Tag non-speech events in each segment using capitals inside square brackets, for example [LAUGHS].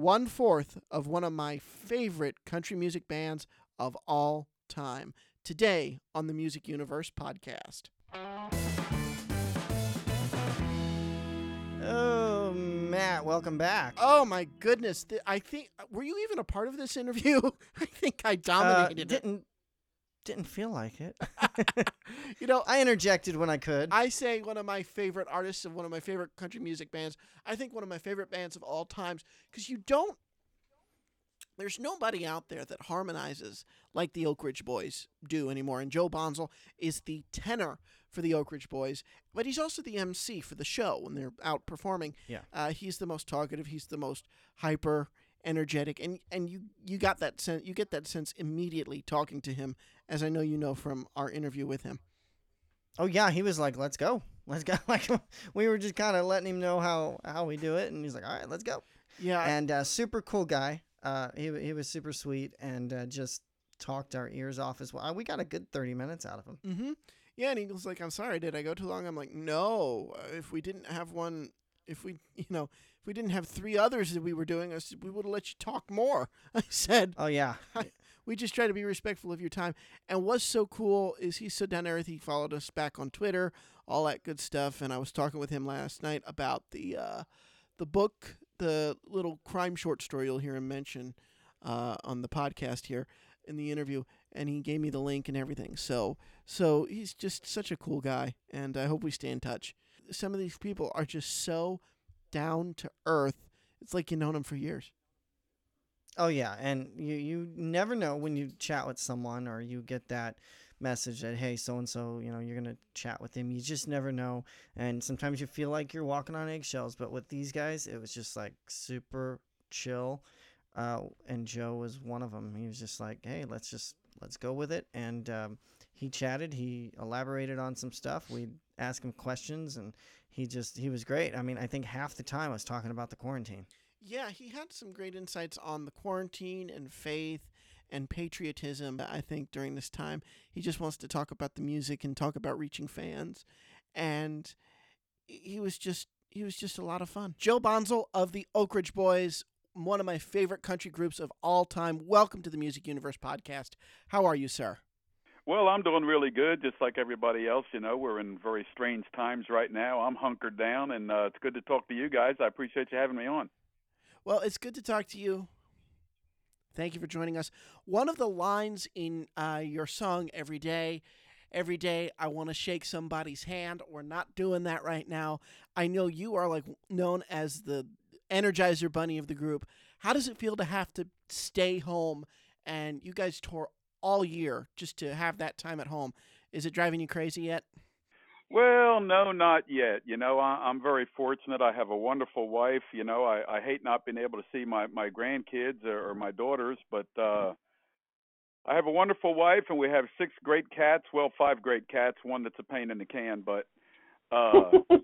one fourth of one of my favorite country music bands of all time. Today on the Music Universe podcast. Oh, Matt, welcome back. Oh my goodness! I think were you even a part of this interview? [LAUGHS] I think I Uh, dominated it. didn't didn't feel like it. [LAUGHS] [LAUGHS] You know, I interjected when I could. I say one of my favorite artists of one of my favorite country music bands. I think one of my favorite bands of all times because you don't. There's nobody out there that harmonizes like the Oak Ridge Boys do anymore. And Joe Bonsall is the tenor for the Oak Ridge Boys, but he's also the MC for the show when they're out performing. Yeah. uh, he's the most talkative. He's the most hyper, energetic, and and you you got that sense. You get that sense immediately talking to him, as I know you know from our interview with him. oh yeah, he was like, "Let's go, let's go." [LAUGHS] Like we were just kind of letting him know how how we do it, and he's like, "All right, let's go." Yeah, and uh, super cool guy. Uh, he he was super sweet and uh, just talked our ears off as well. We got a good thirty minutes out of him. Mm-hmm. Yeah, and he was like, "I'm sorry, did I go too long?" I'm like, "No. uh, If we didn't have one, if we, [LAUGHS] you know, if we didn't have three others that we were doing, I said, we would have let you talk more." [LAUGHS] I said, Oh yeah, [LAUGHS] "We just try to be respectful of your time." And what's so cool is he's so down to earth. He followed us back on Twitter, all that good stuff. And I was talking with him last night about the uh, the book, the little crime short story you'll hear him mention uh, on the podcast here in the interview, and he gave me the link and everything. So, so he's just such a cool guy, and I hope we stay in touch. Some of these people are just so down to earth. It's like you've known them for years. Oh yeah, and you you never know when you chat with someone or you get that message that hey so and so you know you're gonna chat with him. You just never know, and sometimes you feel like you're walking on eggshells. But with these guys, it was just like super chill. Uh, and Joe was one of them. He was just like, hey, let's just let's go with it. And um, he chatted. He elaborated on some stuff. We asked him questions, and he just he was great. I mean, I think half the time I was talking about the quarantine. Yeah, he had some great insights on the quarantine and faith and patriotism. I think during this time, he just wants to talk about the music and talk about reaching fans, and he was just he was just a lot of fun. Joe Bonsall of the Oak Ridge Boys, one of my favorite country groups of all time. Welcome to the Music Universe podcast. How are you, sir? Well, I'm doing really good, just like everybody else. You know, we're in very strange times right now. I'm hunkered down, and uh, it's good to talk to you guys. I appreciate you having me on. Well, it's good to talk to you. Thank you for joining us. One of the lines in uh, your song, Every Day, Every Day, I want to shake somebody's hand. We're not doing that right now. I know you are like known as the Energizer Bunny of the group. How does it feel to have to stay home and you guys tour all year just to have that time at home? Is it driving you crazy yet? Well, no, not yet. You know, I, I'm very fortunate. I have a wonderful wife. You know, I, I hate not being able to see my my grandkids or, or my daughters, but uh, I have a wonderful wife, and we have six great cats. Well, five great cats. One that's a pain in the can, but uh, [LAUGHS]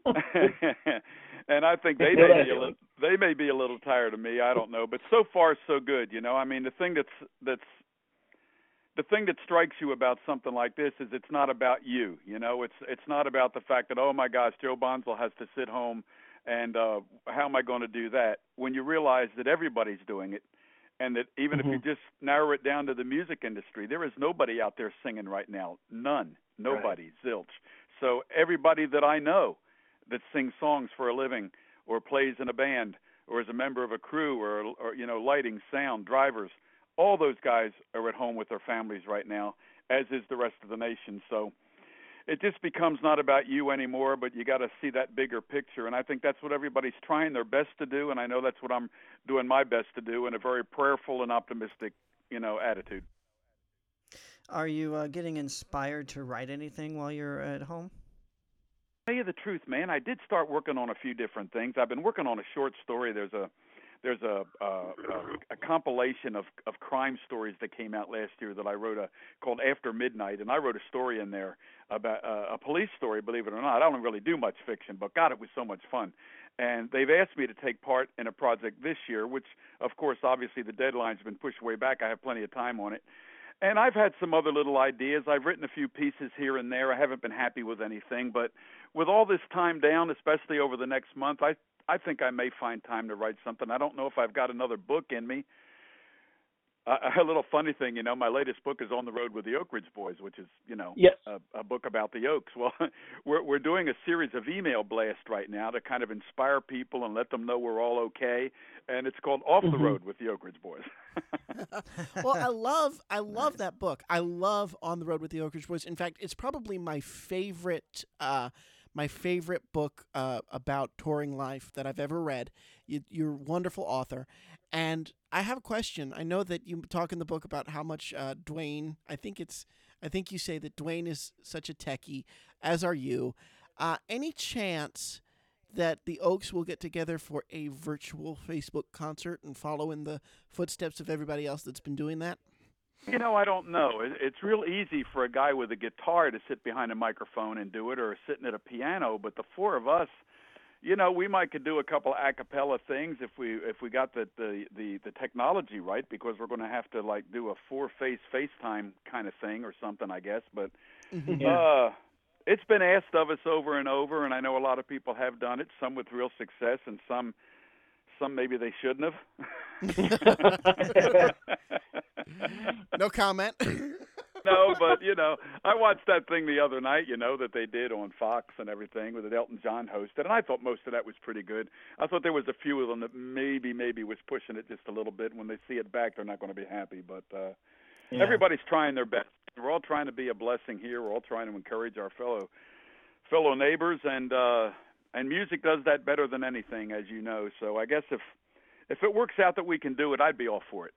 and I think they [LAUGHS] may be a little, they may be a little tired of me. I don't know, but so far so good. You know, I mean, the thing that's that's the thing that strikes you about something like this is it's not about you. You know, it's it's not about the fact that oh my gosh, Joe Bonsall has to sit home and uh how am I going to do that? When you realize that everybody's doing it and that even if you just narrow it down to the music industry, there is nobody out there singing right now. None. Nobody. Zilch. So everybody that I know that sings songs for a living or plays in a band or is a member of a crew or or you know lighting, sound, drivers, all those guys are at home with their families right now, as is the rest of the nation. So it just becomes not about you anymore, but you got to see that bigger picture. And I think that's what everybody's trying their best to do, and I know that's what I'm doing my best to do in a very prayerful and optimistic, you know, attitude. Are you uh, getting inspired to write anything while you're at home? tell you the truth, man, I did start working on a few different things. I've been working on a short story. There's a there's a a, a, compilation of of crime stories that came out last year that I wrote a called After Midnight, and I wrote a story in there about uh, a police story. Believe it or not, I don't really do much fiction, but God, it was so much fun. And they've asked me to take part in a project this year, which, of course, obviously the deadline's been pushed way back. I have plenty of time on it. And I've had some other little ideas. I've written a few pieces here and there. I haven't been happy with anything, but with all this time down, especially over the next month, I I think I may find time to write something. I don't know if I've got another book in me. Uh, a little funny thing, you know, my latest book is On the Road with the Oak Ridge Boys, which is, you know, yes. a, a book about the Oaks. Well, [LAUGHS] we're we're doing a series of email blasts right now to kind of inspire people and let them know we're all okay, and it's called Off mm-hmm. the Road with the Oak Ridge Boys. [LAUGHS] [LAUGHS] well, I love I love nice. that book. I love On the Road with the Oak Ridge Boys. In fact, it's probably my favorite. Uh, my favorite book uh, about touring life that I've ever read. You, you're a wonderful author, and I have a question. I know that you talk in the book about how much uh, Duane. I think it's. I think you say that Duane is such a techie, as are you. Uh, any chance that the Oaks will get together for a virtual Facebook concert and follow in the footsteps of everybody else that's been doing that? You know, I don't know. It's real easy for a guy with a guitar to sit behind a microphone and do it, or sitting at a piano. But the four of us, you know, we might could do a couple of a cappella things if we if we got the the the, the technology right, because we're going to have to like do a four face FaceTime kind of thing or something, I guess. But Mm-hmm. yeah. uh, it's been asked of us over and over, and I know a lot of people have done it. Some with real success, and some some maybe they shouldn't have. [LAUGHS] no comment. [LAUGHS] no, but you know, I watched that thing the other night. You know that they did on Fox and everything with it. Elton John hosted, and I thought most of that was pretty good. I thought there was a few of them that maybe maybe was pushing it just a little bit. When they see it back, they're not going to be happy. But uh, yeah. everybody's trying their best. We're all trying to be a blessing here. We're all trying to encourage our fellow fellow neighbors, and uh, and music does that better than anything, as you know. So I guess if if it works out that we can do it, I'd be all for it.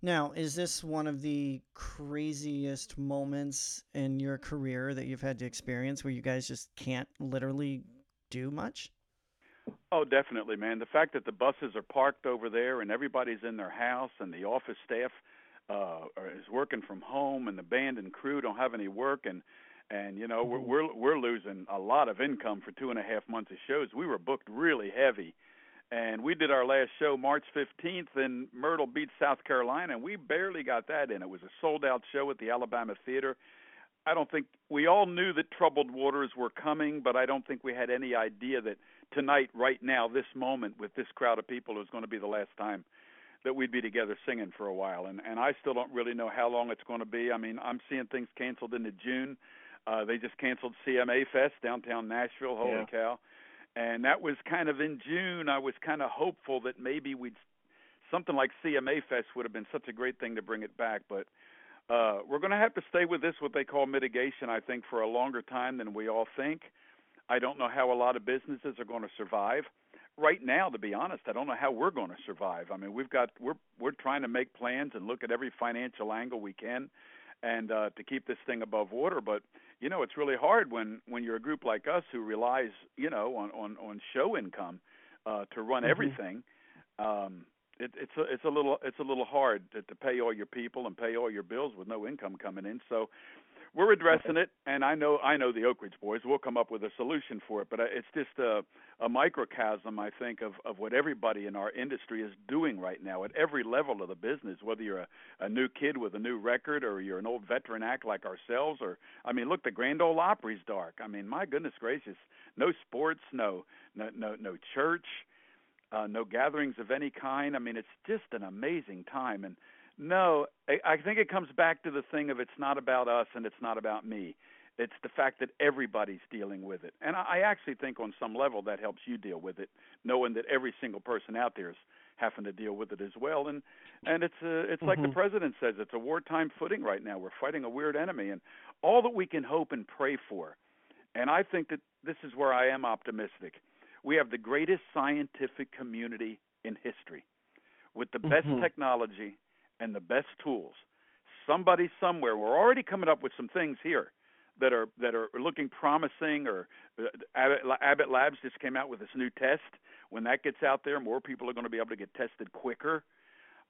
Now, is this one of the craziest moments in your career that you've had to experience where you guys just can't literally do much? Oh, definitely, man. The fact that the buses are parked over there and everybody's in their house and the office staff uh is working from home and the band and crew don't have any work and and you know we're mm-hmm. we're we're losing a lot of income for two and a half months of shows. We were booked really heavy and we did our last show March 15th in Myrtle Beach, South Carolina, and we barely got that in. It was a sold out show at the Alabama Theater. I don't think we all knew that troubled waters were coming, but I don't think we had any idea that tonight, right now, this moment with this crowd of people was going to be the last time that we'd be together singing for a while. And and I still don't really know how long it's going to be. I mean, I'm seeing things canceled into June. Uh, they just canceled CMA Fest downtown Nashville. Holy yeah. cow! and that was kind of in June. I was kind of hopeful that maybe we'd something like CMA Fest would have been such a great thing to bring it back, but uh, we're going to have to stay with this what they call mitigation. I think for a longer time than we all think. I don't know how a lot of businesses are going to survive. Right now, to be honest, I don't know how we're going to survive. I mean, we've got we're we're trying to make plans and look at every financial angle we can, and uh, to keep this thing above water. But you know, it's really hard when when you're a group like us who relies, you know, on on on show income uh, to run mm-hmm. everything. Um, it, it's a it's a little it's a little hard to, to pay all your people and pay all your bills with no income coming in. So we're addressing it, and I know I know the Oak Ridge boys will come up with a solution for it. But uh, it's just a, a microcosm, I think, of of what everybody in our industry is doing right now at every level of the business. Whether you're a, a new kid with a new record, or you're an old veteran act like ourselves, or I mean, look, the Grand Ole Opry's dark. I mean, my goodness gracious, no sports, no no no no church. Uh, no gatherings of any kind. I mean, it's just an amazing time, and no, I, I think it comes back to the thing of it's not about us and it's not about me. It's the fact that everybody's dealing with it, and I, I actually think on some level that helps you deal with it, knowing that every single person out there is having to deal with it as well. And and it's a, it's mm-hmm. like the president says, it's a wartime footing right now. We're fighting a weird enemy, and all that we can hope and pray for. And I think that this is where I am optimistic. We have the greatest scientific community in history, with the best mm-hmm. technology and the best tools. Somebody somewhere, we're already coming up with some things here that are that are looking promising. Or uh, Abbott, Abbott Labs just came out with this new test. When that gets out there, more people are going to be able to get tested quicker.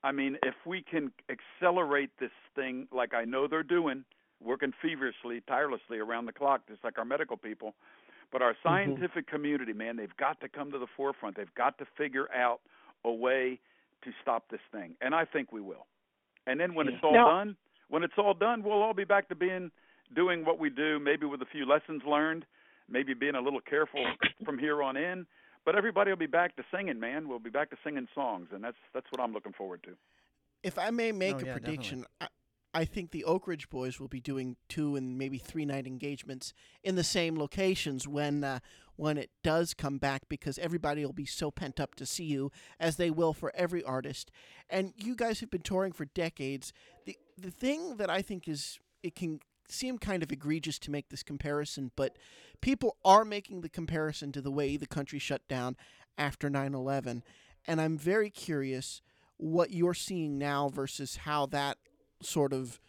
I mean, if we can accelerate this thing like I know they're doing, working feverishly, tirelessly around the clock, just like our medical people. But our Mm-hmm. scientific mm-hmm. community, man, they've got to come to the forefront. They've got to figure out a way to stop this thing, and I think we will. And then when yeah. it's all now, done, when it's all done, we'll all be back to being doing what we do, maybe with a few lessons learned, maybe being a little careful from here on in. but everybody will be back to singing, man. We'll be back to singing songs, and that's that's what I'm looking forward to. If I may make Oh, a yeah, prediction, I, I think the Oak Ridge Boys will be doing two and maybe three night engagements in the same locations when uh, when it does come back because everybody will be so pent up to see you as they will for every artist. And you guys have been touring for decades. The the thing that I think is it can seem kind of egregious to make this comparison, but people are making the comparison to the way the country shut down after 9/11, and I'm very curious what you're seeing now versus how that sort of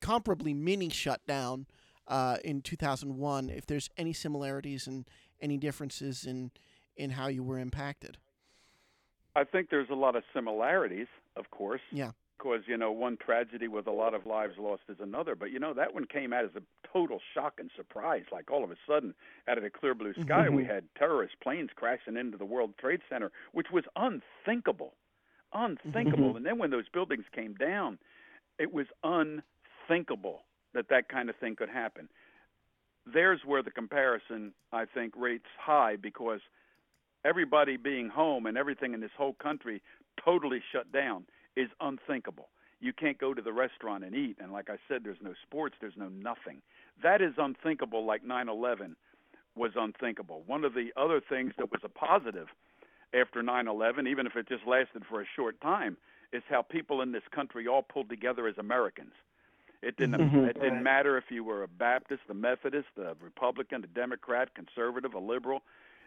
comparably mini shutdown uh, in 2001. If there's any similarities and any differences in in how you were impacted. I think there's a lot of similarities, of course. Yeah. Because you know, one tragedy with a lot of lives lost is another. But you know, that one came out as a total shock and surprise. Like all of a sudden, out of the clear blue sky, we had terrorist planes crashing into the World Trade Center, which was unthinkable, unthinkable. And then when those buildings came down, it was unthinkable that that kind of thing could happen. There's where the comparison, I think, rates high because everybody being home and everything in this whole country totally shut down is unthinkable. You can't go to the restaurant and eat, and like I said, there's no sports, there's no nothing. That is unthinkable, like 9 11 was unthinkable. One of the other things that was a positive after 9 11, even if it just lasted for a short time, is how people in this country all pulled together as Americans. It didn't Mhm. it didn't matter if you were a Baptist, a Methodist, a Republican, a Democrat, conservative, a liberal.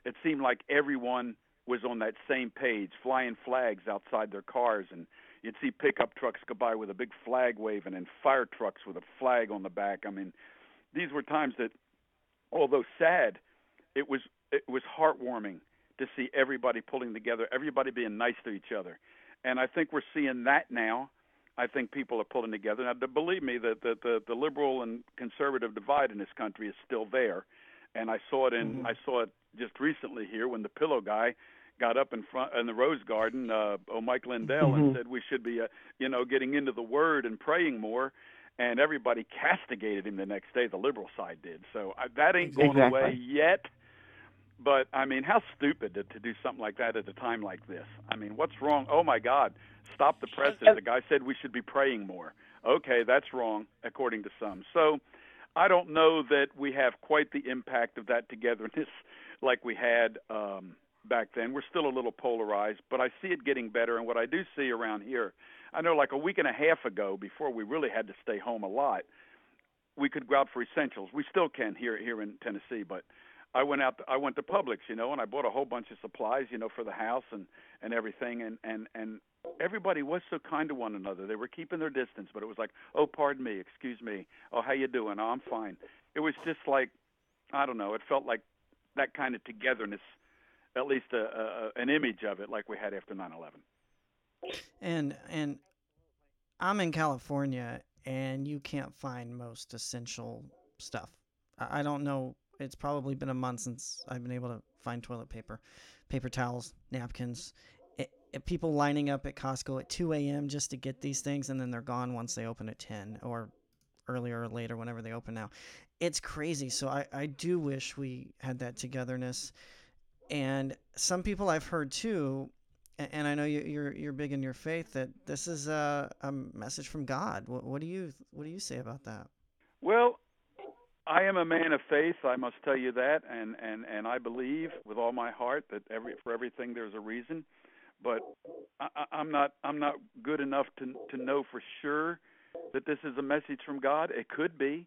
It seemed like everyone was on that same page, flying flags outside their cars and you'd see pickup trucks go by with a big flag waving and fire trucks with a flag on the back. I mean, these were times that although sad, it was it was heartwarming to see everybody pulling together, everybody being nice to each other. And I think we're seeing that now. I think people are pulling together. Now, believe me, the, the the the liberal and conservative divide in this country is still there, and I saw it in Mhm. I saw it just recently here when the pillow guy got up in front in the Rose Garden, uh, oh Mike Lindell, and Mhm. said we should be, uh, you know, getting into the Word and praying more. And everybody castigated him the next day. The liberal side did. So uh, that ain't going Exactly. away yet. But I mean, how stupid to, to do something like that at a time like this. I mean, what's wrong? Oh my God! Stop the presses. The guy said we should be praying more. Okay, that's wrong according to some. So I don't know that we have quite the impact of that togetherness [LAUGHS] like we had um, back then. We're still a little polarized, but I see it getting better. And what I do see around here, I know like a week and a half ago, before we really had to stay home a lot, we could go out for essentials. We still can here here in Tennessee, but I went out. I went to Publix, you know, and I bought a whole bunch of supplies, you know, for the house and and everything. And and and everybody was so kind to one another. They were keeping their distance, but it was like, oh, pardon me, excuse me. Oh, how you doing? Oh, I'm fine. It was just like, I don't know. It felt like that kind of togetherness, at least a, a, a- an image of it, like we had after 9/11. And and I'm in California, and you can't find most essential stuff. I don't know. It's probably been a month since I've been able to find toilet paper, paper towels, napkins. It, it, people lining up at Costco at 2 a.m. just to get these things, and then they're gone once they open at 10 or earlier or later, whenever they open now. It's crazy. So I, I do wish we had that togetherness. And some people I've heard too, and I know you- you're you're big in your faith that this is a, a message from God. What, what do you what do you say about that? Well, I am a man of faith. I must tell you that, and and and I believe with all my heart that every for everything there's a reason. But I, I'm not I'm not good enough to to know for sure that this is a message from God. It could be.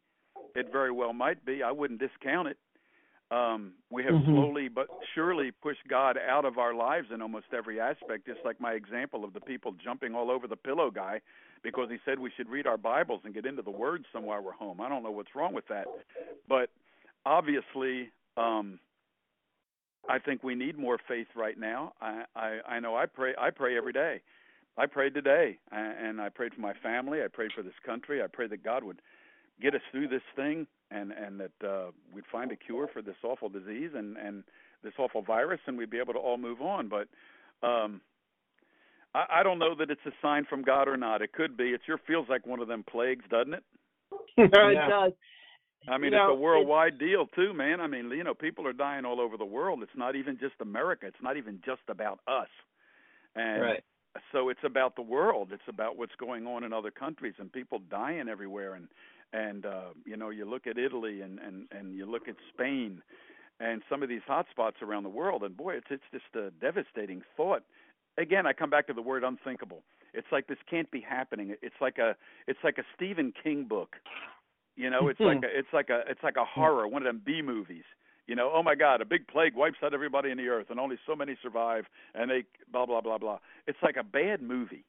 It very well might be. I wouldn't discount it. Um, we have Mhm. slowly but surely pushed God out of our lives in almost every aspect. Just like my example of the people jumping all over the pillow guy because he said we should read our Bibles and get into the Word somewhere we're home. I don't know what's wrong with that, but obviously, um, I think we need more faith right now. I, I I know I pray I pray every day. I prayed today, and I prayed for my family. I prayed for this country. I pray that God would get us through this thing, and and that uh, we'd find a cure for this awful disease and and this awful virus, and we'd be able to all move on. But um, I, I don't know that it's a sign from God or not. It could be. It sure feels like one of them plagues, doesn't it? [LAUGHS] it Yeah. does. I mean, You know, it's a worldwide deal too, man. I mean, you know, people are dying all over the world. It's not even just America. It's not even just about us. And Right. so it's about the world. It's about what's going on in other countries and people dying everywhere. And and uh, you know, you look at Italy and and and you look at Spain and some of these hot spots around the world. And boy, it's it's just a devastating thought. Again, I come back to the word unthinkable. It's like this can't be happening. It's like a it's like a Stephen King book. You know, it's like mm-hmm. a, it's like a it's like a horror, one of them B movies. You know, oh my God, a big plague wipes out everybody in the earth, and only so many survive, and they blah blah blah blah. It's like a bad movie.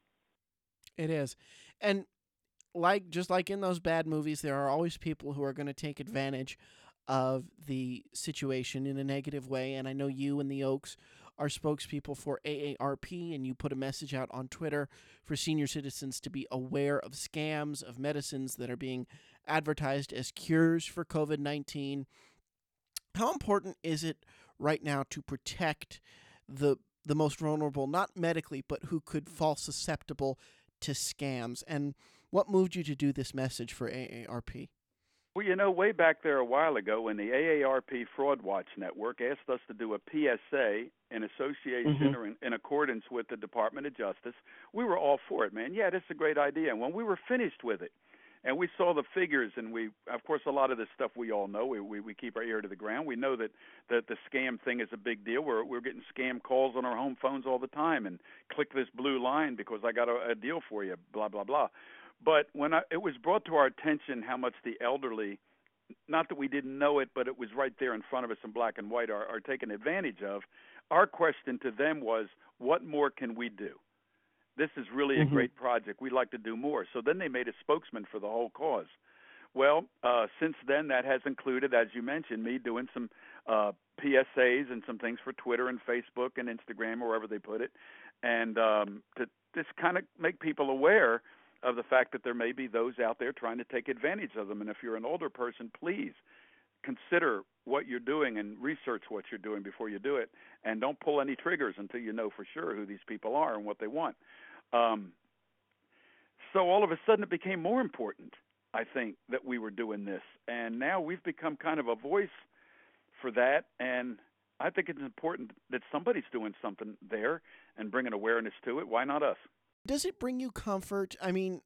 It is. And like just like in those bad movies, there are always people who are going to take advantage of the situation in a negative way. And I know you and the Oaks are spokespeople for AARP, and you put a message out on Twitter for senior citizens to be aware of scams of medicines that are being advertised as cures for COVID 19. How important is it right now to protect the the most vulnerable, not medically, but who could fall susceptible to scams? And what moved you to do this message for AARP? Well, you know, way back there a while ago, when the AARP Fraud Watch Network asked us to do a PSA in association Mhm. or in, in accordance with the Department of Justice, we were all for it, man. Yeah, that's a great idea. And when we were finished with it, and we saw the figures, and we, of course, a lot of this stuff we all know. We we, we keep our ear to the ground. We know that that the scam thing is a big deal. We're we're getting scam calls on our home phones all the time, and click this blue line because I got a, a deal for you. Blah blah blah. But when I, it was brought to our attention how much the elderly, not that we didn't know it, but it was right there in front of us in black and white, are, are taken advantage of, our question to them was, what more can we do? This is really a Mhm. great project. We'd like to do more. So then they made a spokesman for the whole cause. Well, uh, since then, that has included, as you mentioned, me doing some uh, PSAs and some things for Twitter and Facebook and Instagram or wherever they put it, and um, to just kind of make people aware of the fact that there may be those out there trying to take advantage of them. And if you're an older person, please consider what you're doing and research what you're doing before you do it, and don't pull any triggers until you know for sure who these people are and what they want. Um, so all of a sudden, it became more important, I think, that we were doing this, and now we've become kind of a voice for that. And I think it's important that somebody's doing something there and bringing awareness to it. Why not us? Does it bring you comfort? I mean,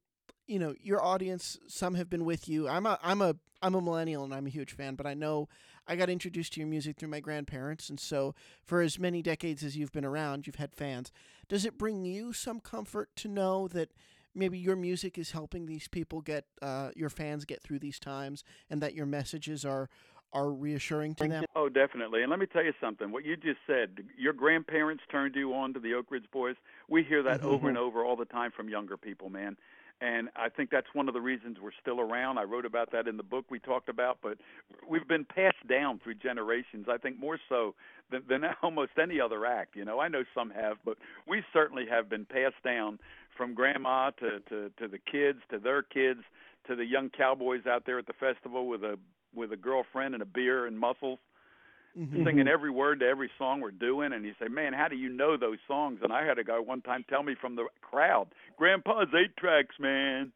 you know, your audience, some have been with you. I'm a I'm a I'm a millennial and I'm a huge fan, but I know I got introduced to your music through my grandparents and so for as many decades as you've been around, you've had fans. Does it bring you some comfort to know that maybe your music is helping these people get uh, your fans get through these times and that your messages are are reassuring to them? Oh, definitely. And let me tell you something. What you just said, your grandparents turned you on to the Oak Ridge Boys. We hear that over and [LAUGHS] over all the time from younger people, man. And I think that's one of the reasons we're still around. I wrote about that in the book we talked about, but we've been passed down through generations. I think more so than, than [LAUGHS] almost any other act. You know, I know some have, but we certainly have been passed down from grandma to to to the kids, to their kids, to the young cowboys out there at the festival with a with a girlfriend and a beer and muscles, Mhm. singing every word to every song we're doing. And you say, "Man, how do you know those songs?" And I had a guy one time tell me from the crowd, "Grandpa's eight tracks, man."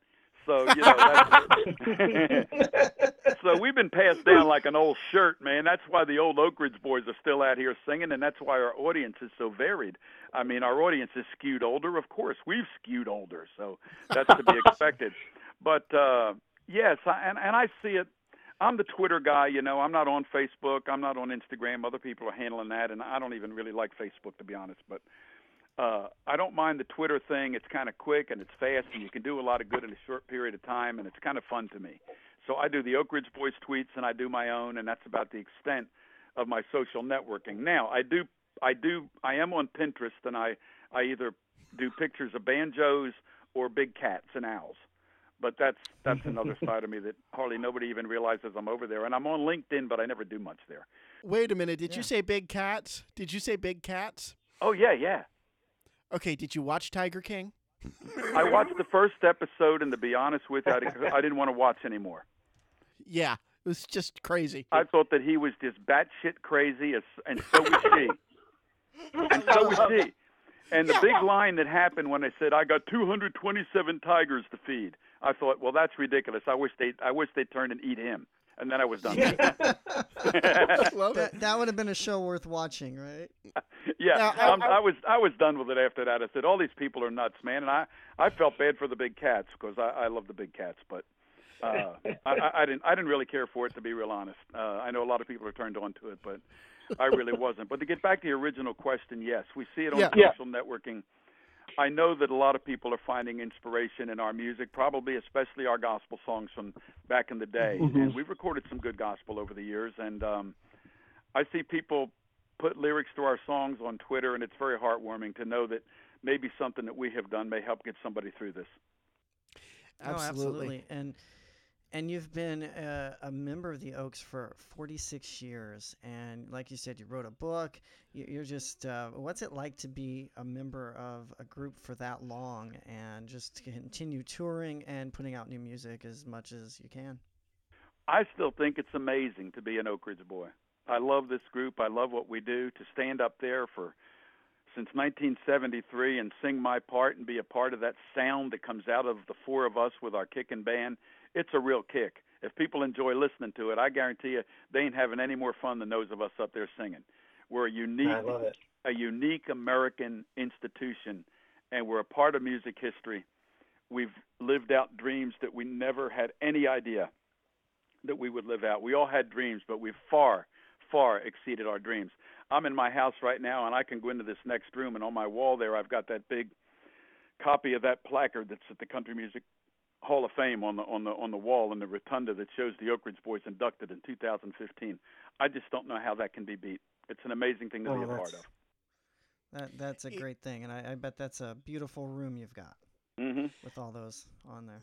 So you know, that's, [LAUGHS] [LAUGHS] so we've been passed down like an old shirt, man. That's why the old Oak Ridge boys are still out here singing, and that's why our audience is so varied. I mean, our audience is skewed older, of course. We've skewed older, so that's to be [LAUGHS] expected. But uh, yes, I, and and I see it. I'm the Twitter guy, you know. I'm not on Facebook. I'm not on Instagram. Other people are handling that, and I don't even really like Facebook to be honest. But uh, I don't mind the Twitter thing. It's kind of quick and it's fast, and you can do a lot of good in a short period of time, and it's kind of fun to me. So I do the Oak Ridge Boys tweets, and I do my own, and that's about the extent of my social networking. Now I do, I do, I am on Pinterest, and I I either do pictures of banjos or big cats and owls. But that's that's [LAUGHS] another side of me that hardly nobody even realizes I'm over there. And I'm on LinkedIn, but I never do much there. Wait a minute, did Yeah. you say big cats? Did you say big cats? Oh yeah, yeah. Okay, did you watch Tiger King? I watched the first episode, and to be honest with you, I didn't, I didn't want to watch anymore. Yeah, it was just crazy. I thought that he was just batshit crazy, as, and so was she. And so was she. And the big line that happened when they said, "I got 227 tigers to feed," I thought, "Well, that's ridiculous. I wish they, I wish they'd turn and eat him." and then I was done. [LAUGHS] [LAUGHS] Love that, that would have been a show worth watching, right? yeah, Now, I- um, I, was I was done with it after that. I said, all these people are nuts, man, and I I felt bad for the big cats because I, I love the big cats, but. Uh, I, [LAUGHS] I, I didn't. I didn't really care for it, to be real honest. Uh, I know a lot of people are turned on to it, but I really wasn't. But to get back to your original question, yes, we see it on Yeah. Yeah. social networking. I know that a lot of people are finding inspiration in our music, probably especially our gospel songs from back in the day. Mhm. And we've recorded some good gospel over the years, and um, I see people put lyrics to our songs on Twitter, and it's very heartwarming to know that maybe something that we have done may help get somebody through this. Oh, Absolutely. And and you've been a, a member of the Oaks for 46 years, and like you said, you wrote a book. You, you're just uh, what's it like to be a member of a group for that long and just continue touring and putting out new music as much as you can? I still think it's amazing to be an Oak Ridge boy. I love this group. I love what we do. To stand up there for since 1973 and sing my part and be a part of that sound that comes out of the four of us with our kicking band, it's a real kick. If people enjoy listening to it, I guarantee you they ain't having any more fun than those of us up there singing. We're a unique I love it. a unique American institution, and we're a part of music history. We've lived out dreams that we never had any idea that we would live out. We all had dreams, but we've far, far exceeded our dreams. I'm in my house right now, and I can go into this next room, and on my wall there, I've got that big copy of that placard that's at the Country Music Hall of Fame on the on the on the wall in the rotunda that shows the Oak Ridge Boys inducted in 2015. I just don't know how that can be beat. It's an amazing thing to Oh, be a part that's- of. That that's a Y- great thing, and I, I bet that's a beautiful room you've got hmm with all those on there.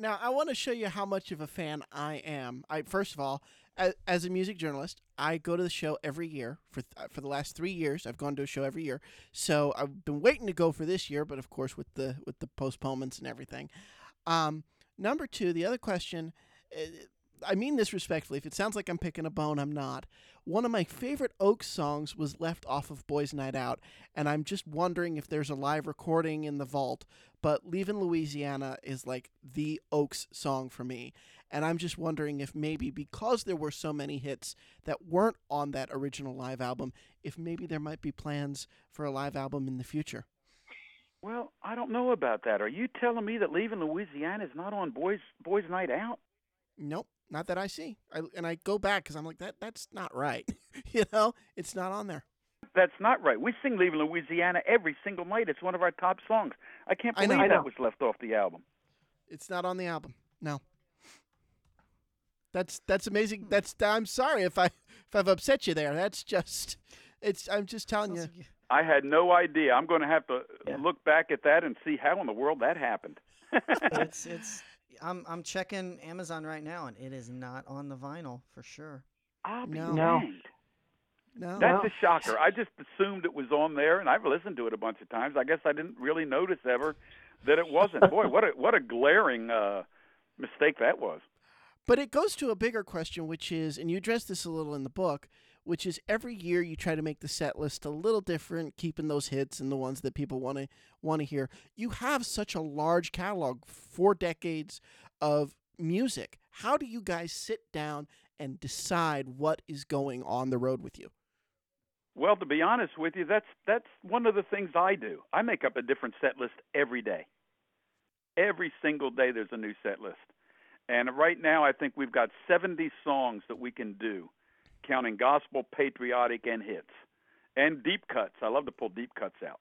Now, I want to show you how much of a fan I am. I first of all, as, as a music journalist, I go to the show every year for th- for the last three years. I've gone to a show every year, so I've been waiting to go for this year, but of course, with the with the postponements and everything. Um, number two, the other question. Uh, I mean this respectfully. If it sounds like I'm picking a bone, I'm not. One of my favorite Oaks songs was left off of Boys Night Out, and I'm just wondering if there's a live recording in the vault. But Leaving Louisiana is like the Oaks song for me. And I'm just wondering if maybe because there were so many hits that weren't on that original live album, if maybe there might be plans for a live album in the future. Well, I don't know about that. Are you telling me that leaving Louisiana is not on Boys Boys Night Out? Nope, not that I see. I, and I go back because I'm like, that that's not right. [LAUGHS] you know, it's not on there. That's not right. We sing "Leaving Louisiana" every single night. It's one of our top songs. I can't I believe know. I know. that was left off the album. It's not on the album. No. That's that's amazing. That's I'm sorry if I if I've upset you there. That's just it's I'm just telling you. Sounds like you- I had no idea. I'm going to have to Yeah. look back at that and see how in the world that happened. [LAUGHS] it's it's I'm I'm checking Amazon right now, and it is not on the vinyl for sure. I'll be No. No. danged. No. That's No. a shocker. I just assumed it was on there, and I've listened to it a bunch of times. I guess I didn't really notice ever that it wasn't. Boy, what a what a glaring uh, mistake that was. But it goes to a bigger question, which is, and you address this a little in the book, which is every year you try to make the set list a little different, keeping those hits and the ones that people want to want to hear. You have such a large catalog, four decades of music. How do you guys sit down and decide what is going on the road with you? Well, to be honest with you, that's that's one of the things I do. I make up a different set list every day. Every single day there's a new set list. And right now I think we've got 70 songs that we can do, counting gospel, patriotic and hits. And deep cuts. I love to pull deep cuts out.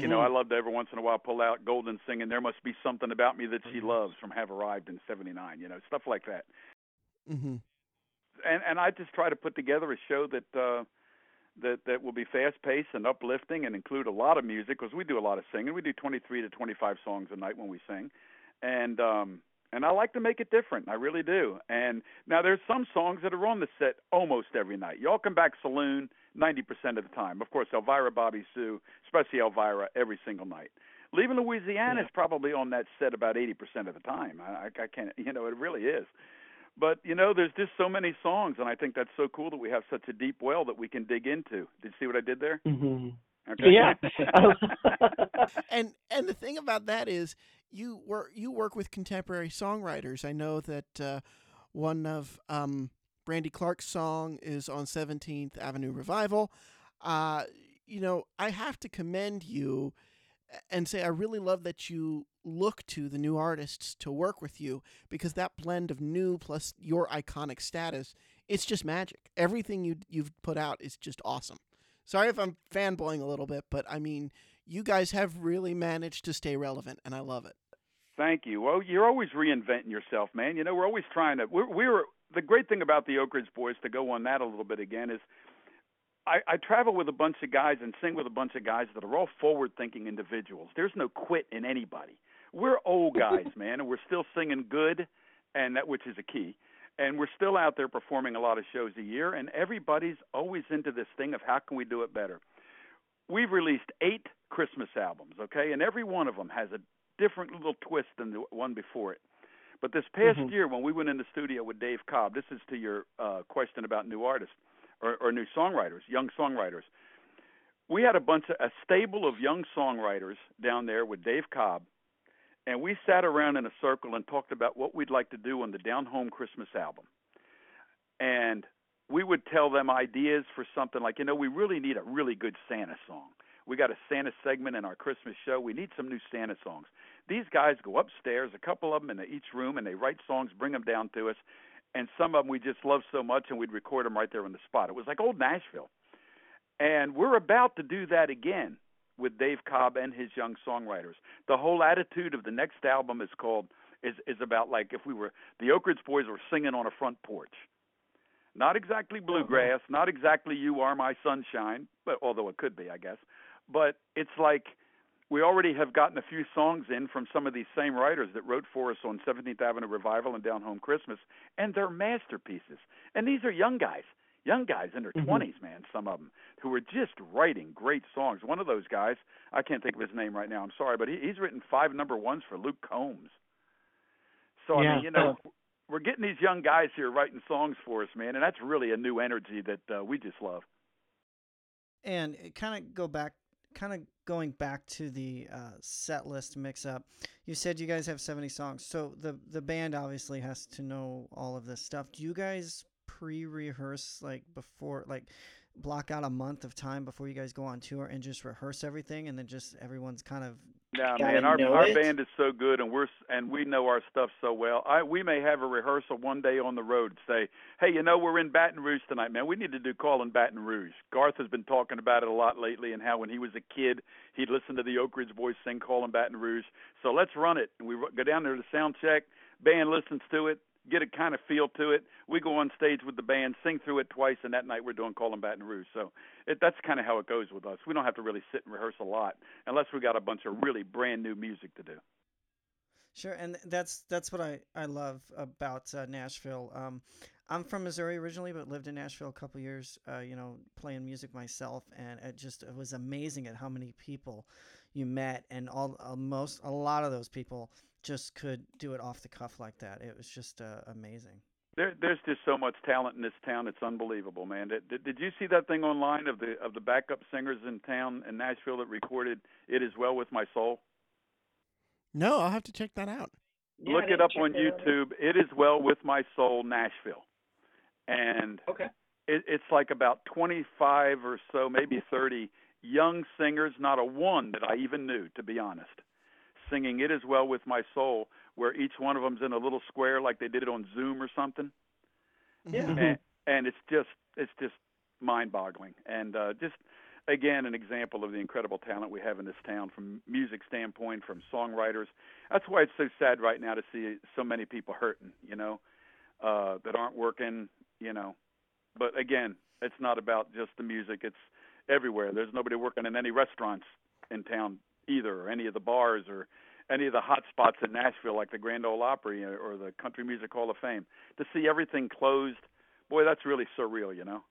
You know, I love to every once in a while pull out Golden singing There Must Be Something About Me That She Loves from Have Arrived in 79, you know, stuff like that. Mm-hmm. and and I just try to put together a show that uh, that that will be fast paced and uplifting and include a lot of music because we do a lot of singing. We do 23 to 25 songs a night when we sing, and um, and I like to make it different. I really do. And now there's some songs that are on the set almost every night. Y'all come back saloon 90% of the time. Of course, Elvira, Bobbie Sue, especially Elvira, every single night. Leaving Louisiana is probably on that set about 80% of the time. I, I, I can't, you know, it really is. But you know, there's just so many songs, and I think that's so cool that we have such a deep well that we can dig into. Did you see what I did there? hmm Okay. Yeah. [LAUGHS] [LAUGHS] and and the thing about that is you work you work with contemporary songwriters. I know that uh, One of um, Brandy Clark's song is on 17th Avenue Revival. Uh, you know, I have to commend you and say I really love that you look to the new artists to work with you because that blend of new plus your iconic status, it's just magic. Everything you you've put out is just awesome. Sorry if I'm fanboying a little bit, but I mean, you guys have really managed to stay relevant, and I love it. Thank you. Well, you're always reinventing yourself, man. You know, we're always trying to. We're, we're the great thing about the Oak Ridge Boys to go on that a little bit again is I, I travel with a bunch of guys and sing with a bunch of guys that are all forward thinking individuals. There's no quit in anybody. We're old [LAUGHS] guys, man, and we're still singing good and that which is a key. And we're still out there performing a lot of shows a year and everybody's always into this thing of how can we do it better. We've released 8 Christmas albums, okay? And every one of them has a different little twist than the one before it. But this past mm-hmm. year, when we went in the studio with Dave Cobb, this is to your uh, question about new artists or, or new songwriters, young songwriters. We had a bunch of a stable of young songwriters down there with Dave Cobb, and we sat around in a circle and talked about what we'd like to do on the Down Home Christmas album. And we would tell them ideas for something like, you know, we really need a really good Santa song. We got a Santa segment in our Christmas show. We need some new Santa songs. These guys go upstairs, a couple of them in each room, and they write songs, bring them down to us, and some of them we just loved so much, and we'd record them right there on the spot. It was like old Nashville, and we're about to do that again with Dave Cobb and his young songwriters. The whole attitude of the next album is called is is about like if we were the Oak Ridge Boys were singing on a front porch. Not exactly uh-huh. bluegrass, not exactly "You Are My Sunshine," but although it could be, I guess. But it's like we already have gotten a few songs in from some of these same writers that wrote for us on 17th Avenue Revival and Down Home Christmas, and they're masterpieces. And these are young guys, young guys in their mm-hmm. 20s, man, some of them, who are just writing great songs. One of those guys, I can't think of his name right now, I'm sorry, but he, he's written five number ones for Luke Combs. So, yeah. I mean, you know, we're getting these young guys here writing songs for us, man, and that's really a new energy that uh, we just love. And kind of go back kind of going back to the uh, set list mix up, you said you guys have 70 songs. So the the band obviously has to know all of this stuff. Do you guys pre-rehearse like before like block out a month of time before you guys go on tour and just rehearse everything and then just everyone's kind of yeah, man, our our it. band is so good, and we're and we know our stuff so well. I we may have a rehearsal one day on the road. Say, hey, you know, we're in Baton Rouge tonight, man. We need to do Callin' Baton Rouge. Garth has been talking about it a lot lately, and how when he was a kid, he'd listen to the Oak Ridge Boys sing Callin' Baton Rouge. So let's run it, and we go down there to sound check. Band listens to it get a kind of feel to it. We go on stage with the band, sing through it twice, and that night we're doing Callin' Baton Rouge. So it, that's kind of how it goes with us. We don't have to really sit and rehearse a lot unless we got a bunch of really brand new music to do. Sure, and that's that's what I I love about uh, Nashville. Um, I'm from Missouri originally, but lived in Nashville a couple years. Uh, you know, playing music myself, and it just it was amazing at how many people you met, and all uh, most a lot of those people just could do it off the cuff like that. It was just uh, amazing. There, there's just so much talent in this town. It's unbelievable, man. Did, did, did you see that thing online of the of the backup singers in town in Nashville that recorded "It Is Well with My Soul"? No, I'll have to check that out. Yeah, Look it up on YouTube. It is well with my soul, Nashville, and okay. it, it's like about 25 or so, maybe 30 young singers. Not a one that I even knew, to be honest singing "It Is Well with My Soul," where each one of them's in a little square, like they did it on Zoom or something. Yeah. And, and it's just it's just mind-boggling, and uh, just again an example of the incredible talent we have in this town from music standpoint, from songwriters. That's why it's so sad right now to see so many people hurting, you know, uh, that aren't working, you know. But again, it's not about just the music; it's everywhere. There's nobody working in any restaurants in town either, or any of the bars, or any of the hot spots in Nashville, like the Grand Ole Opry or the Country Music Hall of Fame. To see everything closed, boy, that's really surreal, you know.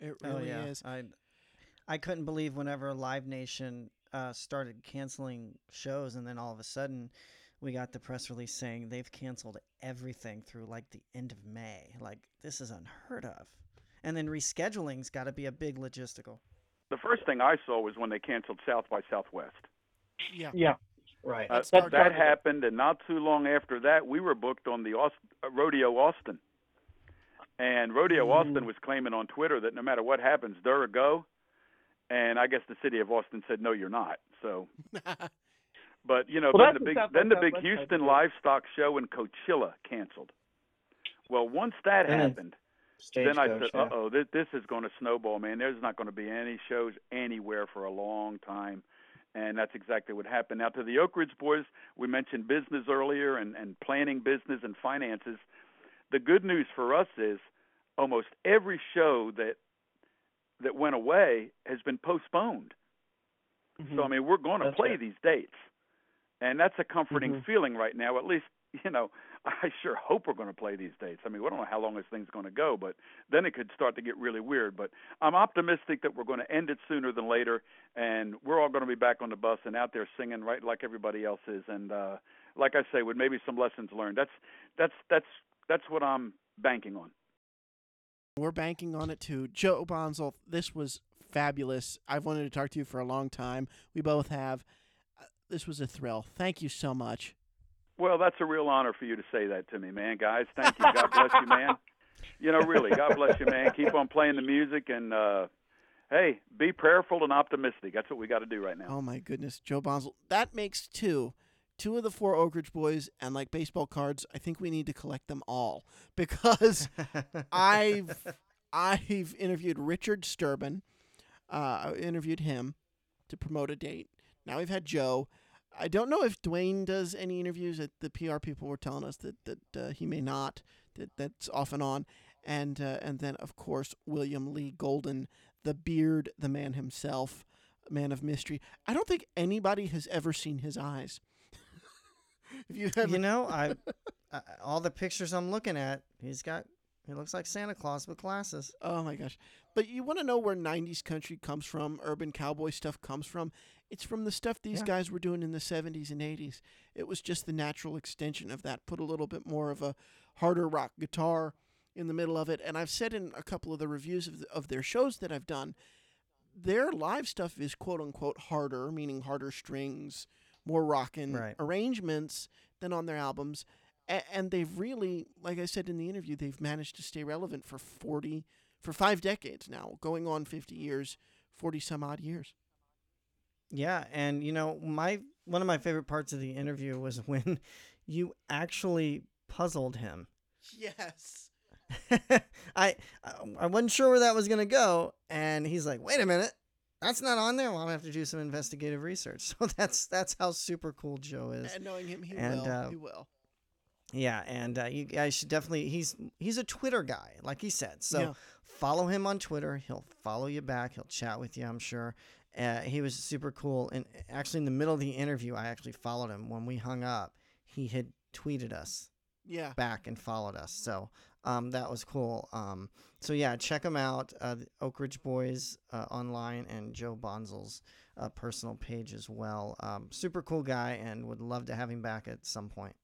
It oh, really oh, yeah. is. I I couldn't believe whenever Live Nation uh, started canceling shows, and then all of a sudden we got the press release saying they've canceled everything through like the end of May. Like this is unheard of. And then rescheduling's got to be a big logistical the first thing I saw was when they canceled South by Southwest. Yeah. Yeah. Right. Uh, That's part that happened, and not too long after that, we were booked on the Aust- uh, Rodeo Austin. And Rodeo Mm. Austin was claiming on Twitter that no matter what happens, they're a go. And I guess the city of Austin said, "No, you're not." So, [LAUGHS] but you know, Well, then the big then the big Southwest tried to Houston livestock show in Coachella canceled. Well, once that And happened, then I said, yeah. "Uh oh, this, this is going to snowball, man. There's not going to be any shows anywhere for a long time." And that's exactly what happened. Now, to the Oak Ridge boys, we mentioned business earlier and, and planning business and finances. The good news for us is almost every show that that went away has been postponed. So I mean, we're going to That's play these dates, and that's a comforting Mhm. feeling right now. At least you know, I sure hope we're going to play these dates. I mean, we don't know how long this thing's going to go, but then it could start to get really weird. But I'm optimistic that we're going to end it sooner than later, and we're all going to be back on the bus and out there singing right like everybody else is. And uh, like I say, with maybe some lessons learned. That's that's that's that's what I'm banking on. We're banking on it too. Joe Bonsall, this was fabulous. I've wanted to talk to you for a long time. We both have. Uh, This was a thrill. Thank you so much. Well, that's a real honor for you to say that to me, man. Guys, thank you. God bless you, man. You know, really, God bless you, man. Keep on playing the music and uh hey, be prayerful and optimistic. That's what we got to do right now. Oh my goodness, Joe Bonsall. That makes two. Two of the four Oak Ridge boys, and like baseball cards, I think we need to collect them all [LAUGHS] because I've I've interviewed Richard Sterban. Uh, I interviewed him to promote a date. Now we've had Joe. I don't know if Duane does any interviews. That the PR people were telling us that that uh, he may not. That that's off and on. And uh, and then of course William Lee Golden, the beard, the man himself, man of mystery. I don't think anybody has ever seen his eyes. [LAUGHS] if you ever, you know, I, [LAUGHS] I all the pictures I'm looking at, he's got. He looks like Santa Claus with glasses. Oh my gosh. But you want to know where 90s country comes from, urban cowboy stuff comes from? It's from the stuff these Yeah. guys were doing in the 70s and 80s. It was just the natural extension of that. Put a little bit more of a harder rock guitar in the middle of it. And I've said in a couple of the reviews of, the, of their shows that I've done, their live stuff is quote unquote harder, meaning harder strings, more rockin' Right. arrangements than on their albums. A- and they've really, like I said in the interview, they've managed to stay relevant for 40, for five decades now, going on 50 years, 40 some odd years. Yeah, and you know, my one of my favorite parts of the interview was [LAUGHS] when you actually puzzled him. Yes. [LAUGHS] I I wasn't sure where that was gonna go, and he's like, "Wait a minute, that's not on there. Well, I'm gonna have to do some investigative research." [LAUGHS] So that's that's how super cool Joe is. And knowing him, he And, will. uh, he will. Yeah, and uh, you guys should definitely he's he's a Twitter guy, like he said. So Yeah. follow him on Twitter. He'll follow you back. He'll chat with you, I'm sure. Uh, he was super cool. And actually, in the middle of the interview, I actually followed him. When we hung up, he had tweeted us Yeah. back and followed us. So um, that was cool. Um, so yeah, check him out, uh, the Oak Ridge Boys uh, online and Joe Bonsall's uh, personal page as well. Um, super cool guy, and would love to have him back at some point.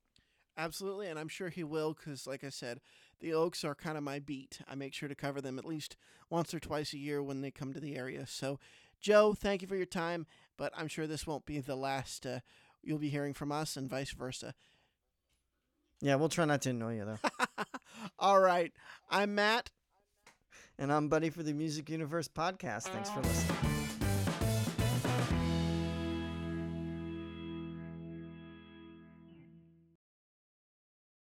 Absolutely, and I'm sure he will because, like I said, the Oaks are kind of my beat. I make sure to cover them at least once or twice a year when they come to the area. So, Joe, thank you for your time, but I'm sure this won't be the last uh, you'll be hearing from us, and vice versa. Yeah, we'll try not to annoy you though. [LAUGHS] All right, I'm Matt. And I'm Buddy for the Music Universe podcast. Thanks for listening.